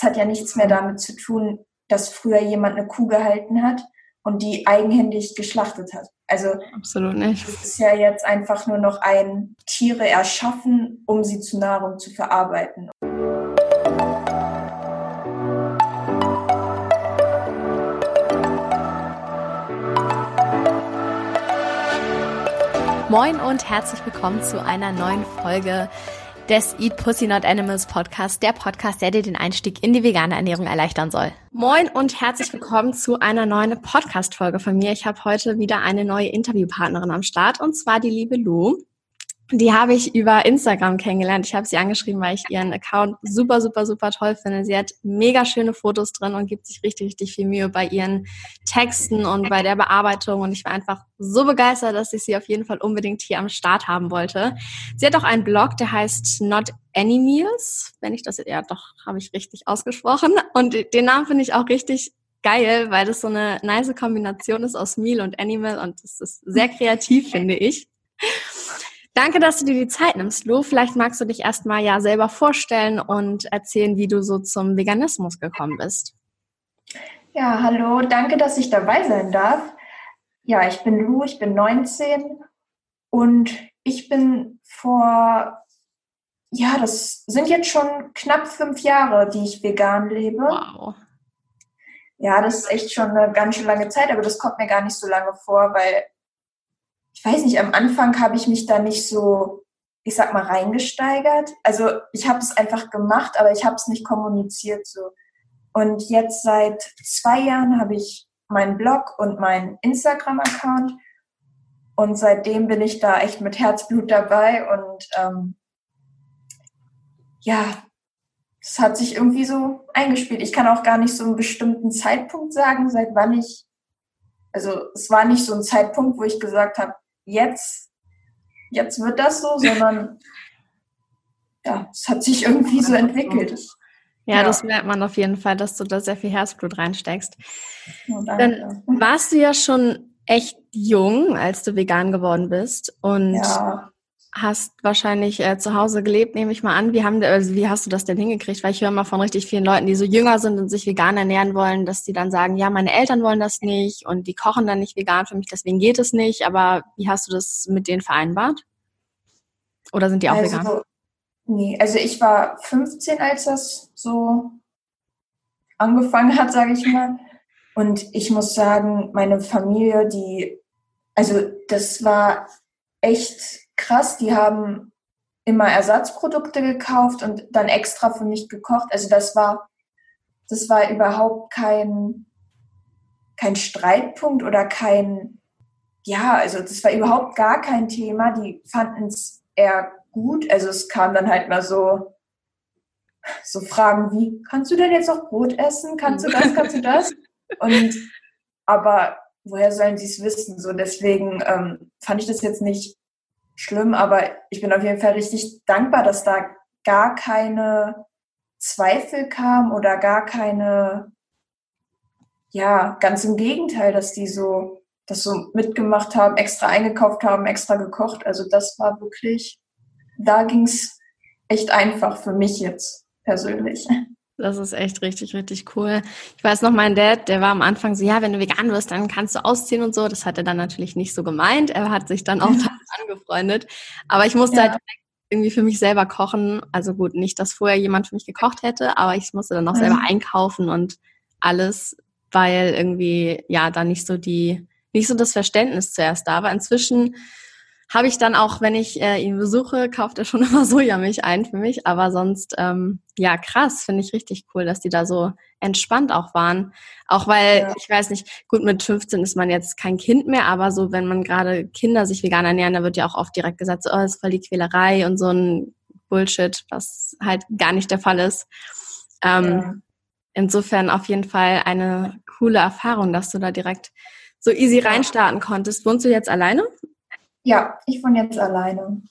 es hat ja nichts mehr damit zu tun, dass früher jemand eine Kuh gehalten hat und die eigenhändig geschlachtet hat. Also absolut nicht. Es ist ja jetzt einfach nur noch ein Tiere erschaffen, um sie zu Nahrung zu verarbeiten. Moin und herzlich willkommen zu einer neuen Folge des Eat Pussy Not Animals Podcast, der Podcast, der dir den Einstieg in die vegane Ernährung erleichtern soll. Moin und herzlich willkommen zu einer neuen Podcast-Folge von mir. Ich habe heute wieder eine neue Interviewpartnerin am Start und zwar die liebe Lou. Die habe ich über Instagram kennengelernt. Ich habe sie angeschrieben, weil ich ihren Account super, super, super toll finde. Sie hat mega schöne Fotos drin und gibt sich richtig, richtig viel Mühe bei ihren Texten und bei der Bearbeitung. Und ich war einfach so begeistert, dass ich sie auf jeden Fall unbedingt hier am Start haben wollte. Sie hat auch einen Blog, der heißt Not Any Meals. Wenn ich das, ja doch, habe ich richtig ausgesprochen. Und den Namen finde ich auch richtig geil, weil das so eine nice Kombination ist aus Meal und Animal und das ist sehr kreativ, finde ich. Danke, dass du dir die Zeit nimmst, Lou. Vielleicht magst du dich erstmal ja selber vorstellen und erzählen, wie du so zum Veganismus gekommen bist. Ja, hallo, danke, dass ich dabei sein darf. Ja, ich bin Lou, ich bin 19 und ich bin vor, ja, das sind jetzt schon knapp fünf Jahre, die ich vegan lebe. Wow. Ja, das ist echt schon eine ganz schön lange Zeit, aber das kommt mir gar nicht so lange vor, weil ich weiß nicht, am Anfang habe ich mich da nicht so, ich sag mal, reingesteigert. Also ich habe es einfach gemacht, aber ich habe es nicht kommuniziert so. Und jetzt seit zwei Jahren habe ich meinen Blog und meinen Instagram-Account. Und seitdem bin ich da echt mit Herzblut dabei. Und ähm, ja, es hat sich irgendwie so eingespielt. Ich kann auch gar nicht so einen bestimmten Zeitpunkt sagen, seit wann ich, also es war nicht so ein Zeitpunkt, wo ich gesagt habe, jetzt, jetzt wird das so, sondern ja, es hat sich irgendwie so entwickelt. Ja, ja, das merkt man auf jeden Fall, dass du da sehr viel Herzblut reinsteckst. Oh, Dann warst du ja schon echt jung, als du vegan geworden bist und ja hast wahrscheinlich äh, zu Hause gelebt, nehme ich mal an. Wie, haben, also wie hast du das denn hingekriegt? Weil ich höre mal von richtig vielen Leuten, die so jünger sind und sich vegan ernähren wollen, dass die dann sagen, ja, meine Eltern wollen das nicht und die kochen dann nicht vegan für mich, deswegen geht es nicht. Aber wie hast du das mit denen vereinbart? Oder sind die auch also, vegan? Nee, also ich war 15, als das so angefangen hat, sage ich mal. Und ich muss sagen, meine Familie, die, also das war echt krass, die haben immer Ersatzprodukte gekauft und dann extra für mich gekocht. Also das war, das war überhaupt kein, kein Streitpunkt oder kein, ja, also das war überhaupt gar kein Thema. Die fanden es eher gut. Also es kam dann halt mal so, so Fragen wie, kannst du denn jetzt auch Brot essen? Kannst du das? Kannst du das? Und aber woher sollen sie es wissen? So deswegen ähm, fand ich das jetzt nicht schlimm, aber ich bin auf jeden Fall richtig dankbar, dass da gar keine Zweifel kam oder gar keine, ja, ganz im Gegenteil, dass die so, das so mitgemacht haben, extra eingekauft haben, extra gekocht. Also das war wirklich, da ging es echt einfach für mich jetzt persönlich. Das ist echt richtig, richtig cool. Ich weiß noch, mein Dad, der war am Anfang so, ja, wenn du vegan wirst, dann kannst du ausziehen und so. Das hat er dann natürlich nicht so gemeint. Er hat sich dann auch angefreundet. Aber ich musste ja. halt irgendwie für mich selber kochen. Also gut, nicht, dass vorher jemand für mich gekocht hätte, aber ich musste dann auch mhm. selber einkaufen und alles, weil irgendwie, ja, da nicht so die, nicht so das Verständnis zuerst da war. Inzwischen habe ich dann auch, wenn ich äh, ihn besuche, kauft er schon immer Sojamilch ein für mich. Aber sonst, ähm, ja, krass, finde ich richtig cool, dass die da so entspannt auch waren. Auch weil, ja. ich weiß nicht, gut, mit 15 ist man jetzt kein Kind mehr, aber so, wenn man gerade Kinder sich vegan ernähren, da wird ja auch oft direkt gesagt, so, oh, das ist voll die Quälerei und so ein Bullshit, was halt gar nicht der Fall ist. Ähm, ja. Insofern auf jeden Fall eine coole Erfahrung, dass du da direkt so easy reinstarten konntest. Wohnst du jetzt alleine? Ja, ich wohne jetzt alleine.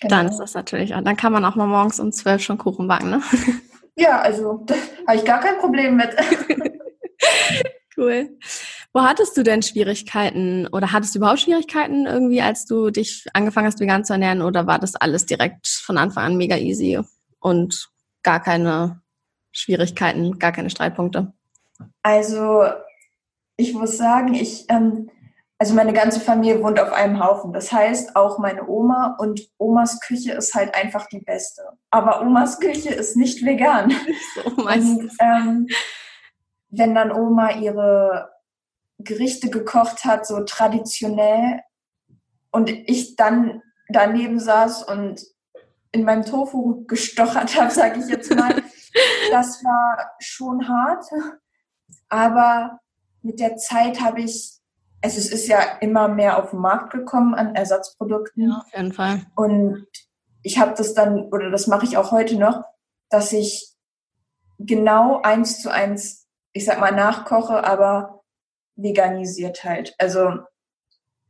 Genau. Dann ist das natürlich, dann kann man auch mal morgens um zwölf schon Kuchen backen, ne? Ja, also da habe ich gar kein Problem mit. cool. Wo hattest du denn Schwierigkeiten oder hattest du überhaupt Schwierigkeiten irgendwie, als du dich angefangen hast, vegan zu ernähren oder war das alles direkt von Anfang an mega easy und gar keine Schwierigkeiten, gar keine Streitpunkte? Also ich muss sagen, ich, ähm, also meine ganze Familie wohnt auf einem Haufen. Das heißt, auch meine Oma und Omas Küche ist halt einfach die beste. Aber Omas Küche ist nicht vegan. So und, ähm, wenn dann Oma ihre Gerichte gekocht hat, so traditionell, und ich dann daneben saß und in meinem Tofu gestochert habe, sage ich jetzt mal, das war schon hart. Aber mit der Zeit habe ich, also es ist ja immer mehr auf den Markt gekommen an Ersatzprodukten. Ja, auf jeden Fall. Und ich habe das dann, oder das mache ich auch heute noch, dass ich genau eins zu eins, ich sag mal, nachkoche, aber veganisiert halt. Also,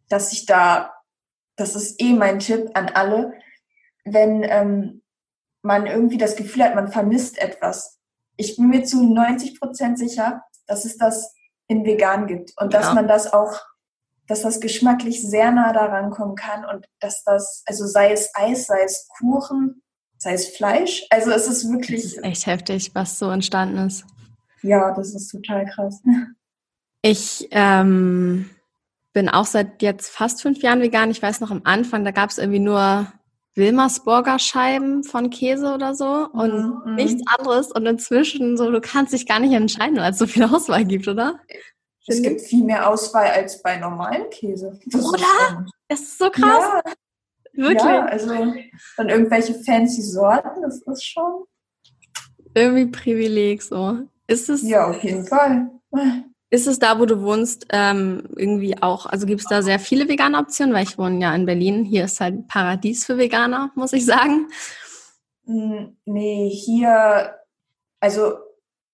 dass ich da, das ist eh mein Tipp an alle, wenn ähm, man irgendwie das Gefühl hat, man vermisst etwas. Ich bin mir zu 90 Prozent sicher, dass es das in vegan gibt und dass ja. man das auch, dass das geschmacklich sehr nah daran kommen kann und dass das, also sei es Eis, sei es Kuchen, sei es Fleisch, also es ist wirklich. Das ist echt heftig, was so entstanden ist. Ja, das ist total krass. Ich ähm, bin auch seit jetzt fast fünf Jahren vegan. Ich weiß noch am Anfang, da gab es irgendwie nur Wilmersburger Scheiben von Käse oder so und mhm. nichts anderes. Und inzwischen so, du kannst dich gar nicht entscheiden, weil es so viel Auswahl gibt, oder? Es gibt viel mehr Auswahl als bei normalen Käse. Das oder? Ist das ist so krass. Ja. Wirklich. Ja, also dann irgendwelche fancy Sorten, das ist schon. Irgendwie Privileg so. Ist es? Ja, auf jeden Fall. Ist es da, wo du wohnst, ähm, irgendwie auch, also gibt es da sehr viele vegane Optionen, weil ich wohne ja in Berlin. Hier ist halt Paradies für Veganer, muss ich sagen. Hm, nee, hier, also,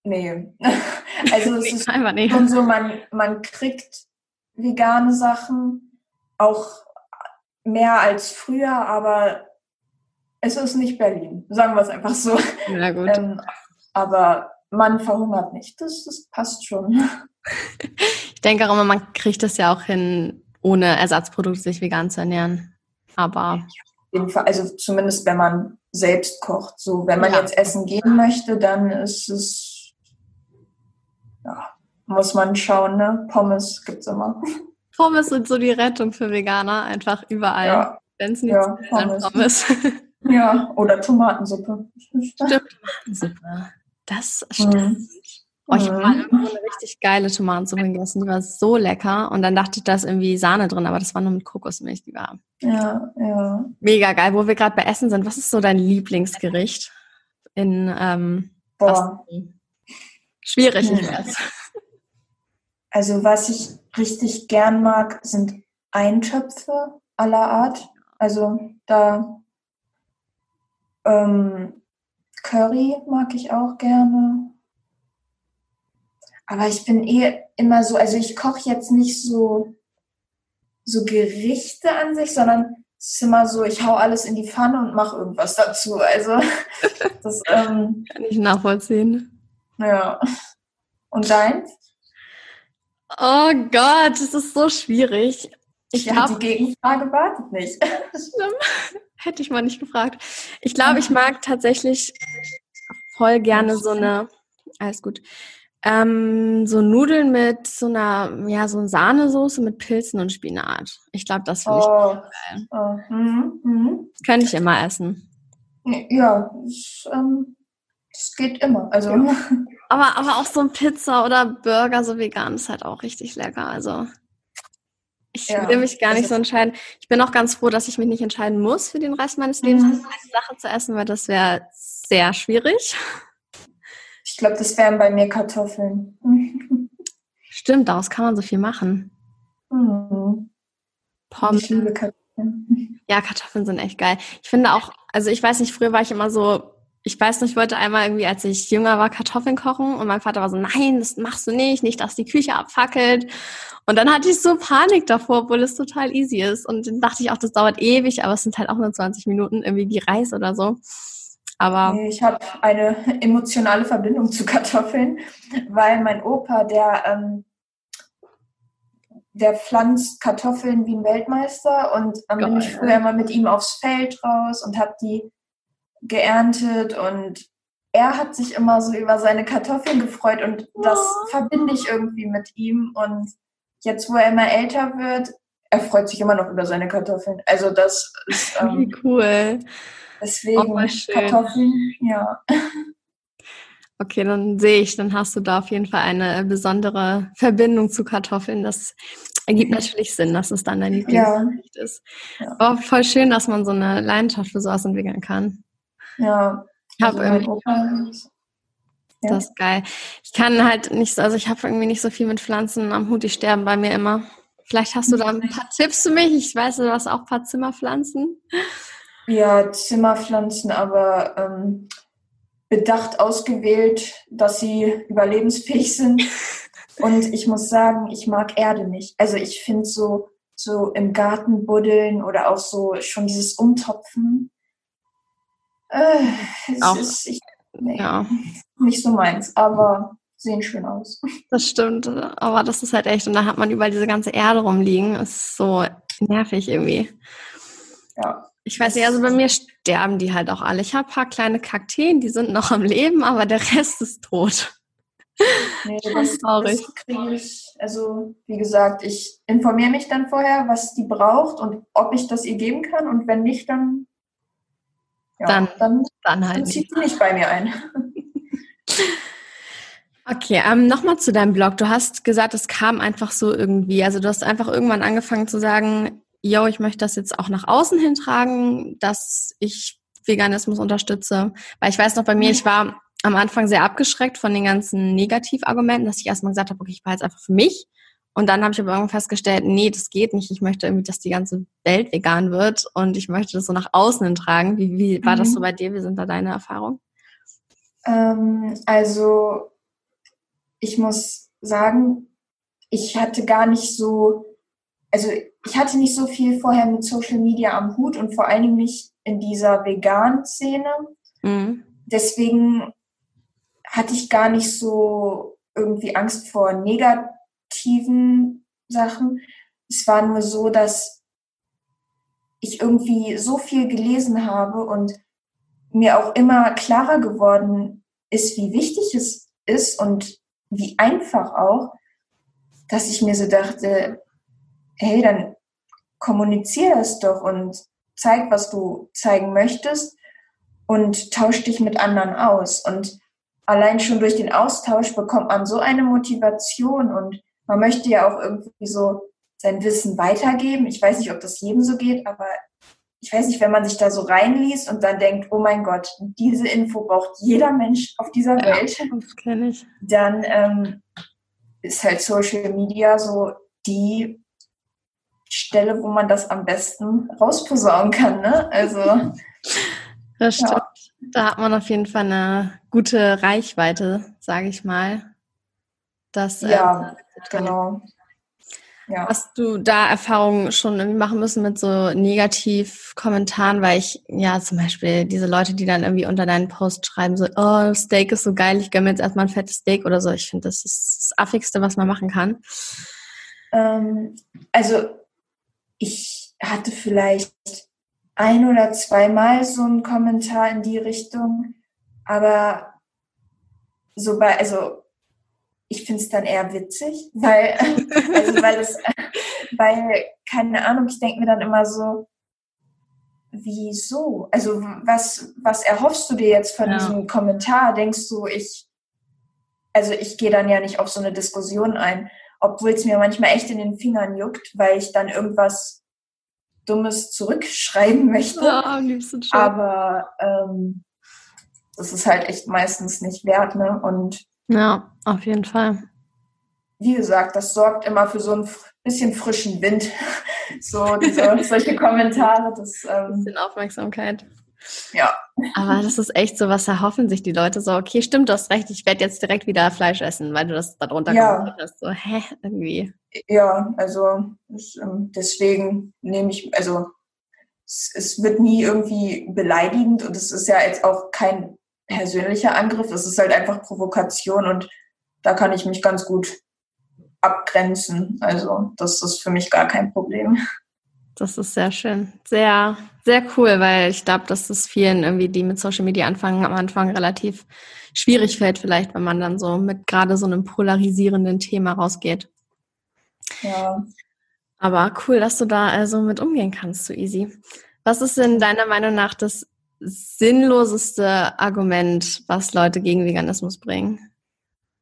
nee. also es ist einfach nee. schon so, man, man kriegt vegane Sachen auch mehr als früher, aber es ist nicht Berlin, sagen wir es einfach so. Ja, gut. Ähm, aber man verhungert nicht, das, das passt schon. Ich denke auch immer, man kriegt das ja auch hin, ohne Ersatzprodukte sich vegan zu ernähren. Aber. Also zumindest wenn man selbst kocht. So, wenn man ja. jetzt essen gehen möchte, dann ist es, ja, muss man schauen, ne? Pommes gibt's immer. Pommes sind so die Rettung für Veganer, einfach überall. Ja. Wenn es nicht ja, Pommes. Pommes. Ja, oder Tomatensuppe. Stimmt, Tomatensuppe. Das stimmt. Mhm. Oh, ich habe mal mhm. irgendwo eine richtig geile Tomatensuppe gegessen, die war so lecker. Und dann dachte ich, da ist irgendwie Sahne drin, aber das war nur mit Kokosmilch, die war. Ja, ja. Mega geil. Wo wir gerade bei Essen sind, was ist so dein Lieblingsgericht? In ähm, Boah. Schwierig, ich weiß. Also was ich richtig gern mag, sind Eintöpfe aller Art. Also da ähm, Curry mag ich auch gerne. Aber ich bin eh immer so, also ich koche jetzt nicht so, so Gerichte an sich, sondern es ist immer so, ich hau alles in die Pfanne und mache irgendwas dazu. Also das ähm, kann ich nachvollziehen. Ja. Und deins? Oh Gott, das ist so schwierig. Ich ja, die Gegenfrage wartet nicht. Schlimm. Hätte ich mal nicht gefragt. Ich glaube, ich mag tatsächlich voll gerne so eine, alles gut, ähm, so Nudeln mit so einer, ja, so einer Sahnesoße mit Pilzen und Spinat. Ich glaube, das finde oh. ich geil. Oh. Mhm. Mhm. Das könnte ich immer essen. Ja, das, ähm, das geht immer. Also. Aber, aber auch so ein Pizza oder Burger, so vegan, ist halt auch richtig lecker. Also. Ich ja, will mich gar nicht so entscheiden. Ich bin auch ganz froh, dass ich mich nicht entscheiden muss, für den Rest meines Lebens mhm. eine Sache zu essen, weil das wäre sehr schwierig. Ich glaube, das wären bei mir Kartoffeln. Stimmt, daraus kann man so viel machen. Mhm. Pommes. Ich liebe Kartoffeln. Ja, Kartoffeln sind echt geil. Ich finde auch, also ich weiß nicht, früher war ich immer so, ich weiß nicht, ich wollte einmal irgendwie, als ich jünger war, Kartoffeln kochen und mein Vater war so, nein, das machst du nicht, nicht, dass die Küche abfackelt. Und dann hatte ich so Panik davor, obwohl es total easy ist. Und dann dachte ich auch, das dauert ewig, aber es sind halt auch nur 20 Minuten, irgendwie wie Reis oder so. Aber ich habe eine emotionale Verbindung zu Kartoffeln, weil mein Opa, der, ähm, der pflanzt Kartoffeln wie ein Weltmeister und dann bin ich früher mal mit ihm aufs Feld raus und habe die geerntet und er hat sich immer so über seine Kartoffeln gefreut und das oh. verbinde ich irgendwie mit ihm. Und jetzt, wo er immer älter wird, er freut sich immer noch über seine Kartoffeln. Also das ist ähm, Wie cool. Deswegen oh, Kartoffeln, ja. Okay, dann sehe ich, dann hast du da auf jeden Fall eine besondere Verbindung zu Kartoffeln. Das ergibt natürlich Sinn, dass es dann dein Lieblingsgericht ja. ist. Ja. Aber voll schön, dass man so eine Leidenschaft für sowas entwickeln kann. Ja. Ich habe also irgendwie. Ja. Das ist geil. Ich kann halt nicht, also ich habe irgendwie nicht so viel mit Pflanzen am Hut, die sterben bei mir immer. Vielleicht hast du da ein paar Tipps für mich. Ich weiß, du hast auch ein paar Zimmerpflanzen. Ja, Zimmerpflanzen, aber ähm, bedacht ausgewählt, dass sie überlebensfähig sind. Und ich muss sagen, ich mag Erde nicht. Also ich finde so, so im Garten buddeln oder auch so schon dieses Umtopfen. Äh, auch, ist, ich, nee, ja. nicht so meins, aber sehen schön aus. Das stimmt, aber das ist halt echt, und da hat man überall diese ganze Erde rumliegen. Das ist so nervig irgendwie. Ja. Ich weiß nicht, also bei mir sterben die halt auch alle. Ich habe ein paar kleine Kakteen, die sind noch am Leben, aber der Rest ist tot. Nee, das ist traurig. Ich, also wie gesagt, ich informiere mich dann vorher, was die braucht und ob ich das ihr geben kann. Und wenn nicht, dann, ja, dann, dann, dann halt dann zieht sie nicht bei mir ein. Okay, ähm, nochmal zu deinem Blog. Du hast gesagt, es kam einfach so irgendwie. Also du hast einfach irgendwann angefangen zu sagen, yo, ich möchte das jetzt auch nach außen hintragen, dass ich Veganismus unterstütze. Weil ich weiß noch bei mir, ich war am Anfang sehr abgeschreckt von den ganzen Negativargumenten, dass ich erstmal gesagt habe, okay, ich war jetzt einfach für mich. Und dann habe ich aber irgendwann festgestellt, nee, das geht nicht. Ich möchte irgendwie, dass die ganze Welt vegan wird und ich möchte das so nach außen hintragen. Wie, wie war mhm. das so bei dir? Wie sind da deine Erfahrungen? Ähm, also ich muss sagen, ich hatte gar nicht so, also ich hatte nicht so viel vorher mit Social Media am Hut und vor allen Dingen nicht in dieser veganen Szene. Mhm. Deswegen hatte ich gar nicht so irgendwie Angst vor negativen Sachen. Es war nur so, dass ich irgendwie so viel gelesen habe und mir auch immer klarer geworden ist, wie wichtig es ist und wie einfach auch, dass ich mir so dachte, hey, dann kommuniziere es doch und zeig, was du zeigen möchtest und tausch dich mit anderen aus. Und allein schon durch den Austausch bekommt man so eine Motivation und man möchte ja auch irgendwie so sein Wissen weitergeben. Ich weiß nicht, ob das jedem so geht, aber ich weiß nicht, wenn man sich da so reinliest und dann denkt, oh mein Gott, diese Info braucht jeder Mensch auf dieser Welt, ja, das ich. dann ähm, ist halt Social Media so die Stelle, wo man das am besten rausposaunen kann. Ne? Also das stimmt. Ja. Da hat man auf jeden Fall eine gute Reichweite, sage ich mal. Das, ja, ähm, genau. Ja. Hast du da Erfahrungen schon irgendwie machen müssen mit so Negativ-Kommentaren? Weil ich, ja, zum Beispiel diese Leute, die dann irgendwie unter deinen Post schreiben, so, oh, Steak ist so geil, ich gönne mir jetzt erstmal ein fettes Steak oder so. Ich finde, das ist das Affigste, was man machen kann. Ähm, also, ich hatte vielleicht ein oder zweimal so einen Kommentar in die Richtung, aber so bei, also ich finde es dann eher witzig, weil, also weil es, weil, keine Ahnung, ich denke mir dann immer so, wieso? Also was, was erhoffst du dir jetzt von ja. diesem Kommentar? Denkst du, ich, also ich gehe dann ja nicht auf so eine Diskussion ein, obwohl es mir manchmal echt in den Fingern juckt, weil ich dann irgendwas Dummes zurückschreiben möchte. Ja, Aber ähm, das ist halt echt meistens nicht wert, ne? Und ja, auf jeden Fall. Wie gesagt, das sorgt immer für so ein bisschen frischen Wind. so diese, solche Kommentare. Das, ähm, bisschen Aufmerksamkeit. Ja. Aber das ist echt so, was erhoffen sich die Leute so, okay, stimmt, du hast recht, ich werde jetzt direkt wieder Fleisch essen, weil du das darunter ja. hast. So, hä, irgendwie. Ja, also ich, ähm, deswegen nehme ich, also es, es, wird nie irgendwie beleidigend und es ist ja jetzt auch kein persönlicher Angriff, es ist halt einfach Provokation und da kann ich mich ganz gut abgrenzen. Also das ist für mich gar kein Problem. Das ist sehr schön. Sehr, sehr cool, weil ich glaube, dass es vielen irgendwie, die mit Social Media anfangen, am Anfang relativ schwierig fällt, vielleicht, wenn man dann so mit gerade so einem polarisierenden Thema rausgeht. Ja. Aber cool, dass du da also mit umgehen kannst, so easy. Was ist denn deiner Meinung nach das sinnloseste Argument, was Leute gegen Veganismus bringen?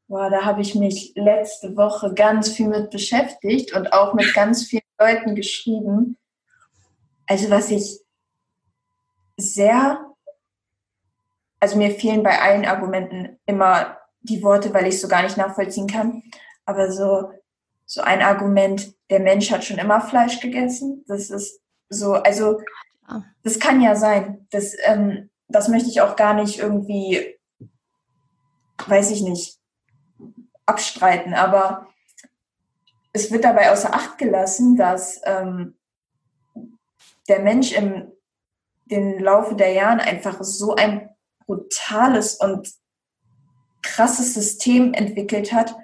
Boah, da habe ich mich letzte Woche ganz viel mit beschäftigt und auch mit ganz vielen Leuten geschrieben. Also was ich sehr, also mir fehlen bei allen Argumenten immer die Worte, weil ich es so gar nicht nachvollziehen kann. Aber so, so ein Argument, der Mensch hat schon immer Fleisch gegessen. Das ist so, also das kann ja sein. Das, ähm, das möchte ich auch gar nicht irgendwie, weiß ich nicht, abstreiten. Aber es wird dabei außer Acht gelassen, dass ähm, der Mensch im den Laufe der Jahren einfach so ein brutales und krasses System entwickelt hat,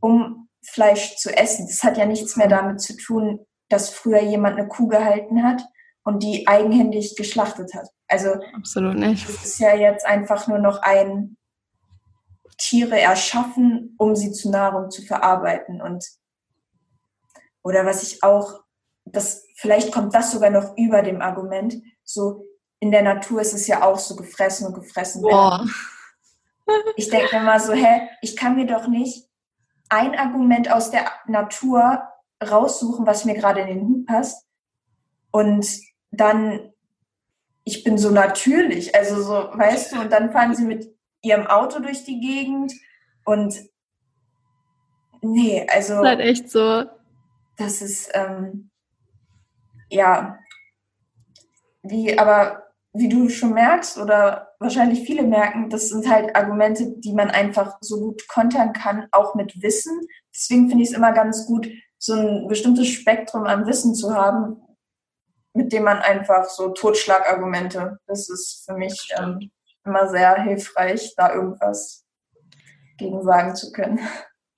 um Fleisch zu essen. Das hat ja nichts mehr damit zu tun, dass früher jemand eine Kuh gehalten hat und die eigenhändig geschlachtet hat. Also absolut nicht. Es ist ja jetzt einfach nur noch ein Tiere erschaffen, um sie zu Nahrung zu verarbeiten und oder was ich auch das, vielleicht kommt das sogar noch über dem Argument, so in der Natur ist es ja auch so gefressen und gefressen werden. Ich denke mal so, hä, ich kann mir doch nicht ein Argument aus der Natur raussuchen, was mir gerade in den Hut passt und dann, ich bin so natürlich, also so, weißt du, und dann fahren sie mit ihrem Auto durch die Gegend und nee, also. Das ist halt echt so. Das ist, ähm, ja, wie, aber wie du schon merkst oder wahrscheinlich viele merken, das sind halt Argumente, die man einfach so gut kontern kann, auch mit Wissen. Deswegen finde ich es immer ganz gut, so ein bestimmtes Spektrum an Wissen zu haben, mit dem man einfach so Totschlagargumente, das ist für mich ähm, immer sehr hilfreich, da irgendwas gegen sagen zu können.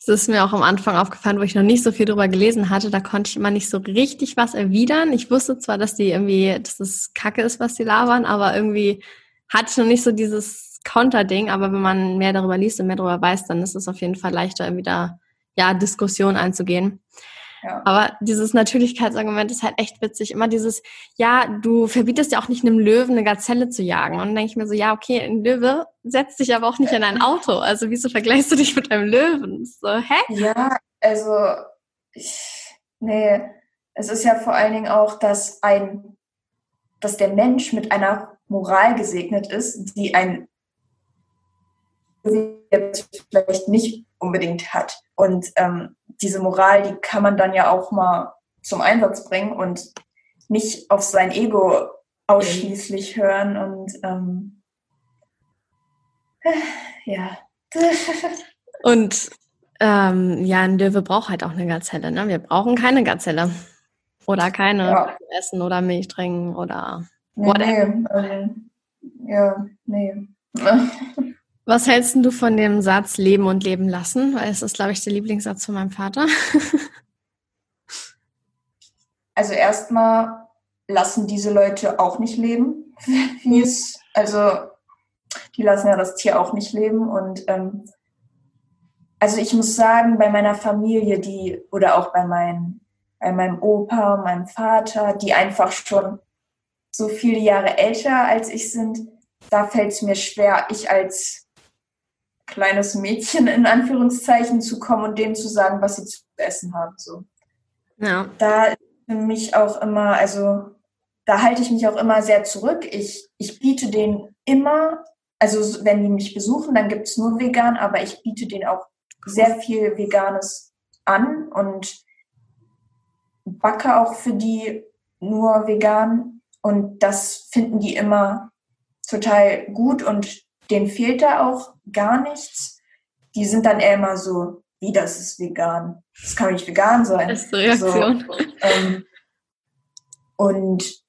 Es ist mir auch am Anfang aufgefallen, wo ich noch nicht so viel drüber gelesen hatte. Da konnte ich immer nicht so richtig was erwidern. Ich wusste zwar, dass die irgendwie, dass es Kacke ist, was die labern, aber irgendwie hatte ich noch nicht so dieses Counter-Ding. Aber wenn man mehr darüber liest und mehr darüber weiß, dann ist es auf jeden Fall leichter, irgendwie da, ja, Diskussion einzugehen. Ja. Aber dieses Natürlichkeitsargument ist halt echt witzig. Immer dieses, ja, du verbietest ja auch nicht einem Löwen eine Gazelle zu jagen. Und dann denke ich mir so, ja, okay, ein Löwe setzt sich aber auch nicht in ein Auto. Also wieso vergleichst du dich mit einem Löwen? So, hä? Ja, also, ich, nee, es ist ja vor allen Dingen auch, dass ein, dass der Mensch mit einer Moral gesegnet ist, die ein jetzt vielleicht nicht unbedingt hat. Und ähm, diese Moral, die kann man dann ja auch mal zum Einsatz bringen und nicht auf sein Ego ausschließlich hören und ähm, ja. und ähm, ja, ein Löwe braucht halt auch eine Gazelle. Ne? Wir brauchen keine Gazelle. Oder keine ja. Essen oder Milch trinken oder whatever. Nee, also, ja, nee. Was hältst du von dem Satz Leben und Leben lassen? Weil es ist, glaube ich, der Lieblingssatz von meinem Vater. also erstmal lassen diese Leute auch nicht leben, also die lassen ja das Tier auch nicht leben. Und ähm, also ich muss sagen, bei meiner Familie, die, oder auch bei, mein, bei meinem Opa, meinem Vater, die einfach schon so viele Jahre älter als ich sind, da fällt es mir schwer, ich als kleines Mädchen in Anführungszeichen zu kommen und denen zu sagen, was sie zu essen haben. So. Ja. Da ist für mich auch immer, also da halte ich mich auch immer sehr zurück. Ich, ich biete denen immer, also wenn die mich besuchen, dann gibt es nur vegan, aber ich biete denen auch sehr viel Veganes an und backe auch für die nur vegan. Und das finden die immer total gut und denen fehlt da auch gar nichts. Die sind dann eher immer so, wie das ist vegan. Das kann nicht vegan sein. Das ist die Reaktion. So, ähm, und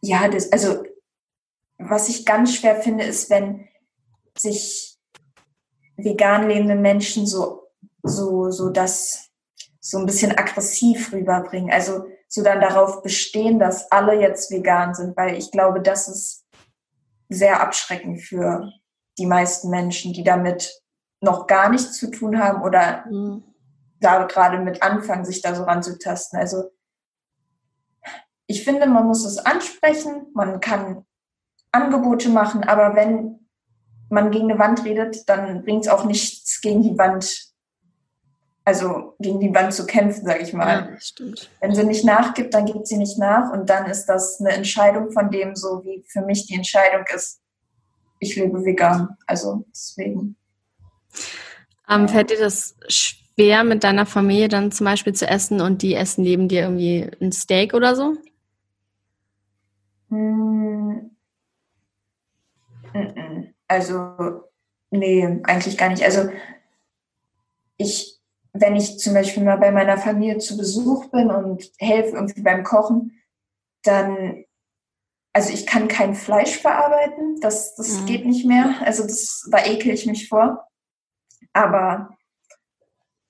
ja, das, also was ich ganz schwer finde, ist, wenn sich vegan lebende Menschen so, so, so das so ein bisschen aggressiv rüberbringen. Also so dann darauf bestehen, dass alle jetzt vegan sind, weil ich glaube, das ist sehr abschreckend für die meisten Menschen, die damit noch gar nichts zu tun haben oder mhm. da gerade mit anfangen, sich da so ranzutasten. Also ich finde, man muss es ansprechen, man kann Angebote machen, aber wenn man gegen eine Wand redet, dann bringt es auch nichts gegen die Wand, also gegen die Wand zu kämpfen, sage ich mal. Ja, stimmt. Wenn sie nicht nachgibt, dann gibt sie nicht nach und dann ist das eine Entscheidung von dem, so wie für mich die Entscheidung ist, ich lebe vegan. Also deswegen. Ähm, fällt dir das schwer, mit deiner Familie dann zum Beispiel zu essen und die essen neben dir irgendwie ein Steak oder so? Hm. Also, nee, eigentlich gar nicht. Also, ich, wenn ich zum Beispiel mal bei meiner Familie zu Besuch bin und helfe irgendwie beim Kochen, dann, also ich kann kein Fleisch verarbeiten, das, das mhm. geht nicht mehr. Also, das, da ekel ich mich vor. Aber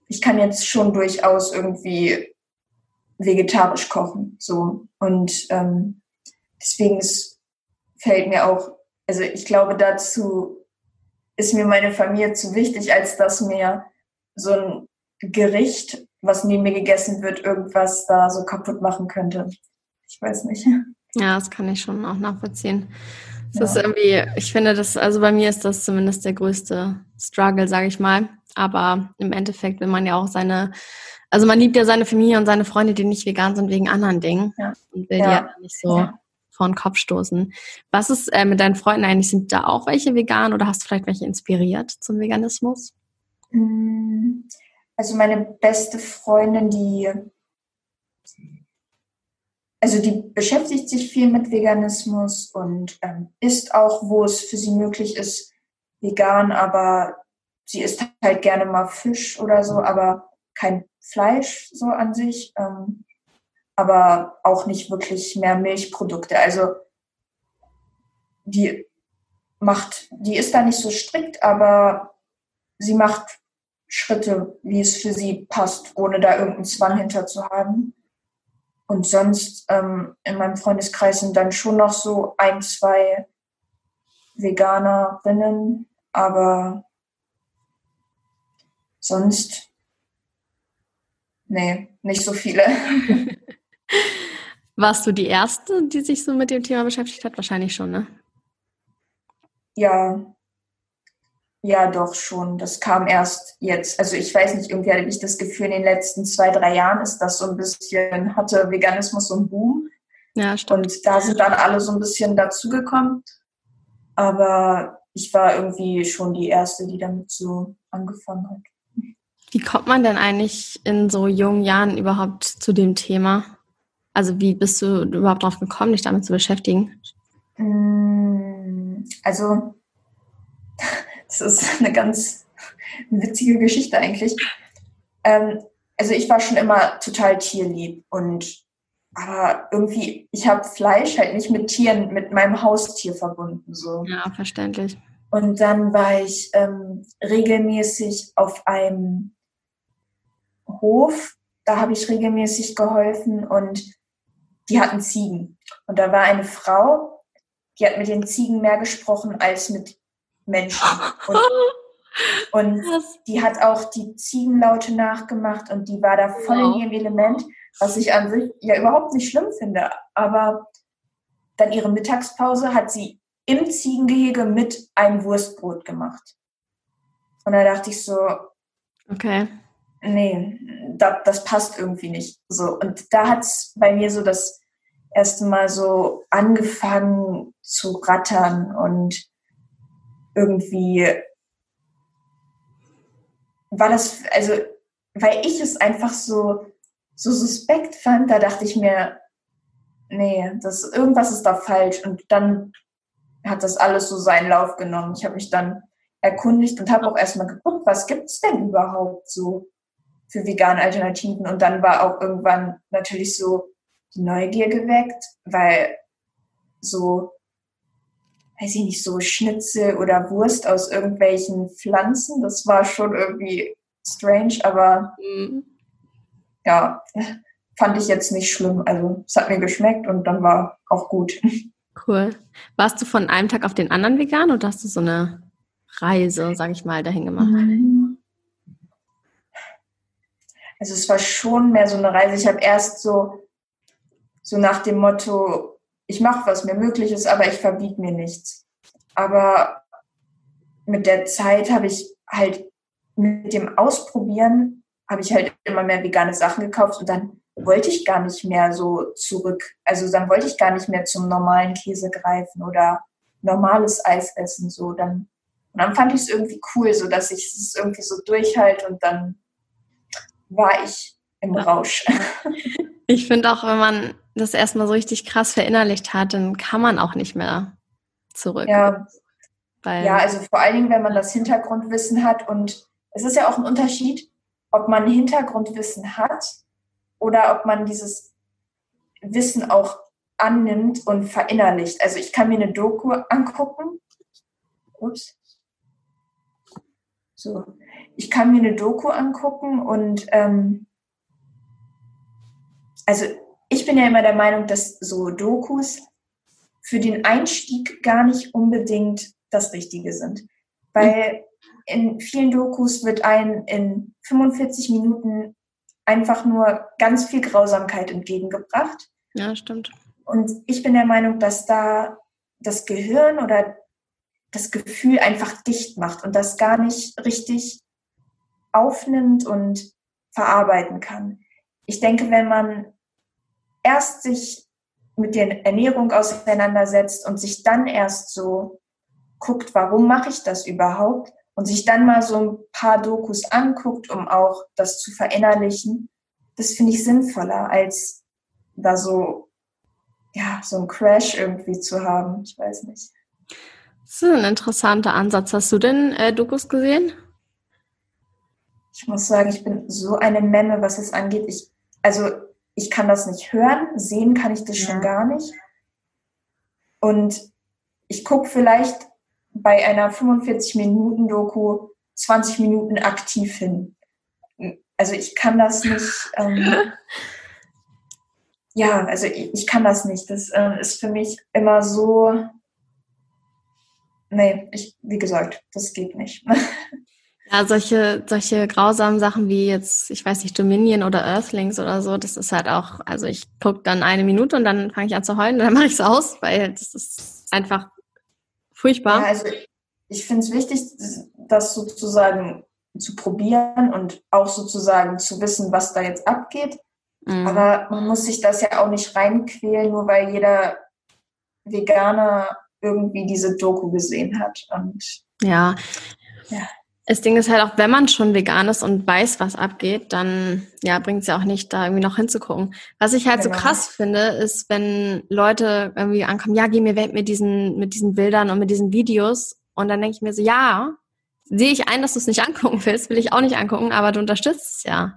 ich kann jetzt schon durchaus irgendwie vegetarisch kochen, so. Und ähm, deswegen ist, fällt mir auch, also ich glaube, dazu ist mir meine Familie zu wichtig, als dass mir so ein Gericht, was neben mir gegessen wird, irgendwas da so kaputt machen könnte. Ich weiß nicht. Ja, das kann ich schon auch nachvollziehen. Das ja. ist irgendwie, ich finde das, also bei mir ist das zumindest der größte Struggle, sage ich mal. Aber im Endeffekt will man ja auch seine, also man liebt ja seine Familie und seine Freunde, die nicht vegan sind, wegen anderen Dingen. Ja. Und will ja. die ja nicht so ja vor den Kopf stoßen. Was ist äh, mit deinen Freunden eigentlich? Sind da auch welche vegan oder hast du vielleicht welche inspiriert zum Veganismus? Mm, also meine beste Freundin, die also die beschäftigt sich viel mit Veganismus und ähm, isst auch, wo es für sie möglich ist, vegan, aber sie isst halt gerne mal Fisch oder so, aber kein Fleisch so an sich. Ähm, aber auch nicht wirklich mehr Milchprodukte. Also die macht, die ist da nicht so strikt, aber sie macht Schritte, wie es für sie passt, ohne da irgendeinen Zwang hinter zu haben. Und sonst ähm, in meinem Freundeskreis sind dann schon noch so ein, zwei Veganerinnen, aber sonst, nee, nicht so viele. Warst du die Erste, die sich so mit dem Thema beschäftigt hat? Wahrscheinlich schon, ne? Ja. Ja, doch schon. Das kam erst jetzt. Also ich weiß nicht, irgendwie hatte ich das Gefühl, in den letzten zwei, drei Jahren ist das so ein bisschen, hatte Veganismus so einen Boom. Ja, stimmt. Und da sind dann alle so ein bisschen dazugekommen. Aber ich war irgendwie schon die Erste, die damit so angefangen hat. Wie kommt man denn eigentlich in so jungen Jahren überhaupt zu dem Thema? Also wie bist du überhaupt darauf gekommen, dich damit zu beschäftigen? Mm, also das ist eine ganz witzige Geschichte eigentlich. Ähm, also ich war schon immer total tierlieb und aber irgendwie, ich habe Fleisch halt nicht mit Tieren, mit meinem Haustier verbunden. So. Ja, verständlich. Und dann war ich ähm, regelmäßig auf einem Hof, da habe ich regelmäßig geholfen und die hatten Ziegen. Und da war eine Frau, die hat mit den Ziegen mehr gesprochen als mit Menschen. Und, und die hat auch die Ziegenlaute nachgemacht und die war da voll wow. in ihrem Element, was ich an sich ja überhaupt nicht schlimm finde. Aber dann ihre Mittagspause hat sie im Ziegengehege mit einem Wurstbrot gemacht. Und da dachte ich so, okay nee, da, das passt irgendwie nicht. So. Und da hat es bei mir so das erste Mal so angefangen zu rattern und irgendwie war das, also, weil ich es einfach so, so suspekt fand, da dachte ich mir, nee, das, irgendwas ist da falsch. Und dann hat das alles so seinen Lauf genommen. Ich habe mich dann erkundigt und habe auch erstmal geguckt, was gibt es denn überhaupt so für vegane Alternativen. Und dann war auch irgendwann natürlich so die Neugier geweckt, weil so, weiß ich nicht, so Schnitzel oder Wurst aus irgendwelchen Pflanzen, das war schon irgendwie strange, aber mhm. ja, fand ich jetzt nicht schlimm. Also es hat mir geschmeckt und dann war auch gut. Cool. Warst du von einem Tag auf den anderen vegan oder hast du so eine Reise, sage ich mal, dahin gemacht? Also es war schon mehr so eine Reise. Ich habe erst so, so nach dem Motto, ich mache, was mir möglich ist, aber ich verbiete mir nichts. Aber mit der Zeit habe ich halt mit dem Ausprobieren, habe ich halt immer mehr vegane Sachen gekauft und dann wollte ich gar nicht mehr so zurück. Also dann wollte ich gar nicht mehr zum normalen Käse greifen oder normales Eis essen. So dann, und dann fand ich es irgendwie cool, so dass ich es irgendwie so durchhalte und dann war ich im Rausch. Ich finde auch, wenn man das erstmal so richtig krass verinnerlicht hat, dann kann man auch nicht mehr zurück. Ja. Weil ja, also vor allen Dingen, wenn man das Hintergrundwissen hat und es ist ja auch ein Unterschied, ob man Hintergrundwissen hat oder ob man dieses Wissen auch annimmt und verinnerlicht. Also ich kann mir eine Doku angucken. Ups. So. Ich kann mir eine Doku angucken und ähm, also ich bin ja immer der Meinung, dass so Dokus für den Einstieg gar nicht unbedingt das Richtige sind. Weil in vielen Dokus wird ein in 45 Minuten einfach nur ganz viel Grausamkeit entgegengebracht. Ja, stimmt. Und ich bin der Meinung, dass da das Gehirn oder das Gefühl einfach dicht macht und das gar nicht richtig aufnimmt und verarbeiten kann. Ich denke, wenn man erst sich mit der Ernährung auseinandersetzt und sich dann erst so guckt, warum mache ich das überhaupt, und sich dann mal so ein paar Dokus anguckt, um auch das zu verinnerlichen, das finde ich sinnvoller, als da so, ja, so ein Crash irgendwie zu haben. Ich weiß nicht. Das ist ein interessanter Ansatz. Hast du denn äh, Dokus gesehen? Ich muss sagen, ich bin so eine Memme, was es angeht. Ich, also ich kann das nicht hören, sehen kann ich das ja. schon gar nicht. Und ich gucke vielleicht bei einer 45-Minuten-Doku 20 Minuten aktiv hin. Also ich kann das nicht. Ähm, ja, also ich, ich, kann das nicht. Das äh, ist für mich immer so. Nee, ich, wie gesagt, das geht nicht. Ja, solche, solche grausamen Sachen wie jetzt, ich weiß nicht, Dominion oder Earthlings oder so, das ist halt auch, also ich gucke dann eine Minute und dann fange ich an zu heulen und dann mache ich es aus, weil das ist einfach Furchtbar. Ja, also ich finde es wichtig, das sozusagen zu probieren und auch sozusagen zu wissen, was da jetzt abgeht. Mhm. Aber man muss sich das ja auch nicht reinquälen, nur weil jeder Veganer irgendwie diese Doku gesehen hat. Und ja. ja. Das Ding ist halt auch, wenn man schon vegan ist und weiß, was abgeht, dann ja, bringt es ja auch nicht, da irgendwie noch hinzugucken. Was ich halt genau. so krass finde, ist, wenn Leute irgendwie ankommen, ja, geh mir weg mit diesen, mit diesen Bildern und mit diesen Videos. Und dann denke ich mir so, ja, sehe ich ein, dass du es nicht angucken willst, will ich auch nicht angucken, aber du unterstützt es ja.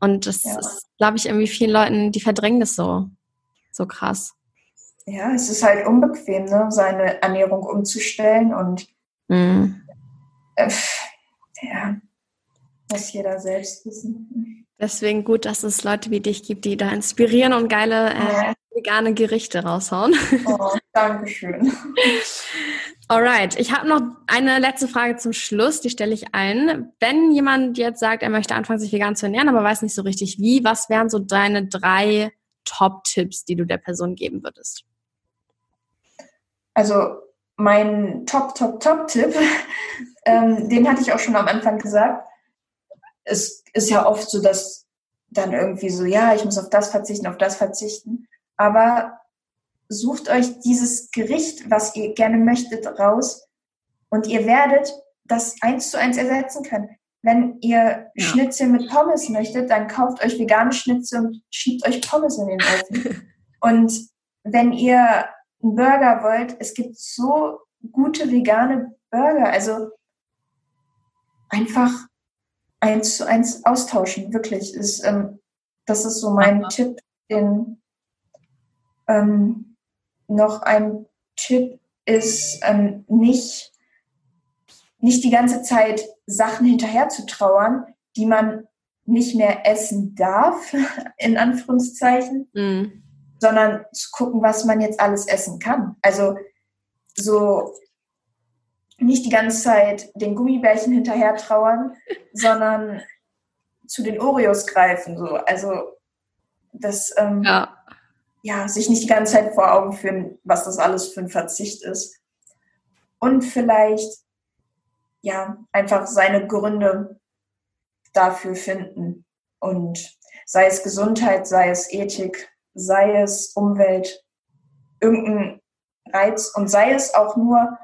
Und das ja. ist, glaube ich, irgendwie vielen Leuten, die verdrängen das so, so krass. Ja, es ist halt unbequem, ne, seine Ernährung umzustellen und mhm. äh, ja, muss jeder selbst wissen. Deswegen gut, dass es Leute wie dich gibt, die da inspirieren und geile äh, vegane Gerichte raushauen. Oh, Dankeschön. Alright, ich habe noch eine letzte Frage zum Schluss, die stelle ich ein. Wenn jemand jetzt sagt, er möchte anfangen, sich vegan zu ernähren, aber weiß nicht so richtig wie, was wären so deine drei Top-Tipps, die du der Person geben würdest? Also mein Top, Top, Top-Tipp, ähm, den hatte ich auch schon am Anfang gesagt. Es ist ja oft so, dass dann irgendwie so, ja, ich muss auf das verzichten, auf das verzichten. Aber sucht euch dieses Gericht, was ihr gerne möchtet, raus und ihr werdet das eins zu eins ersetzen können. Wenn ihr ja. Schnitzel mit Pommes möchtet, dann kauft euch vegane Schnitzel und schiebt euch Pommes in den Ofen. und wenn ihr einen Burger wollt, es gibt so gute vegane Burger. Also einfach eins zu eins austauschen, wirklich. Ist, ähm, das ist so mein Aha. Tipp. Den, ähm, noch ein Tipp ist ähm, nicht, nicht die ganze Zeit Sachen hinterher zu trauern, die man nicht mehr essen darf, in Anführungszeichen, mhm. Sondern zu gucken, was man jetzt alles essen kann. Also so nicht die ganze Zeit den Gummibärchen hinterher trauern, sondern zu den Oreos greifen. So. Also das ähm, ja. ja, sich nicht die ganze Zeit vor Augen führen, was das alles für ein Verzicht ist. Und vielleicht ja einfach seine Gründe dafür finden. Und sei es Gesundheit, sei es Ethik, sei es Umwelt, irgendein Reiz und sei es auch nur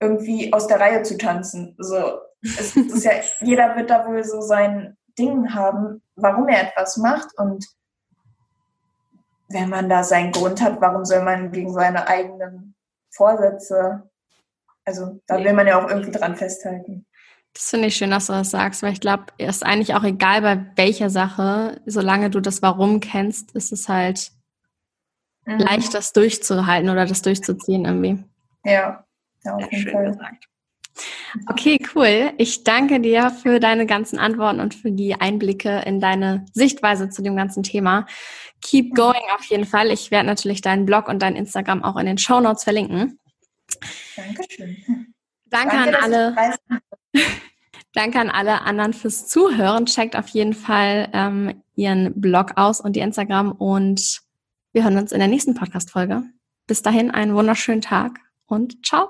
irgendwie aus der Reihe zu tanzen. So, es ist ja, jeder wird da wohl so sein Ding haben, warum er etwas macht und wenn man da seinen Grund hat, warum soll man gegen seine eigenen Vorsätze, also da will man ja auch irgendwie dran festhalten. Das finde ich schön, dass du das sagst, weil ich glaube, es ist eigentlich auch egal bei welcher Sache, solange du das Warum kennst, ist es halt mhm. leicht, das durchzuhalten oder das durchzuziehen irgendwie. Ja, ja auf jeden Fall. Gesagt. Okay, cool. Ich danke dir für deine ganzen Antworten und für die Einblicke in deine Sichtweise zu dem ganzen Thema. Keep going auf jeden Fall. Ich werde natürlich deinen Blog und dein Instagram auch in den Show Notes verlinken. Dankeschön. Danke, Danke an alle. Danke an alle anderen fürs Zuhören. Checkt auf jeden Fall ähm, ihren Blog aus und die Instagram und wir hören uns in der nächsten Podcast-Folge. Bis dahin einen wunderschönen Tag und ciao.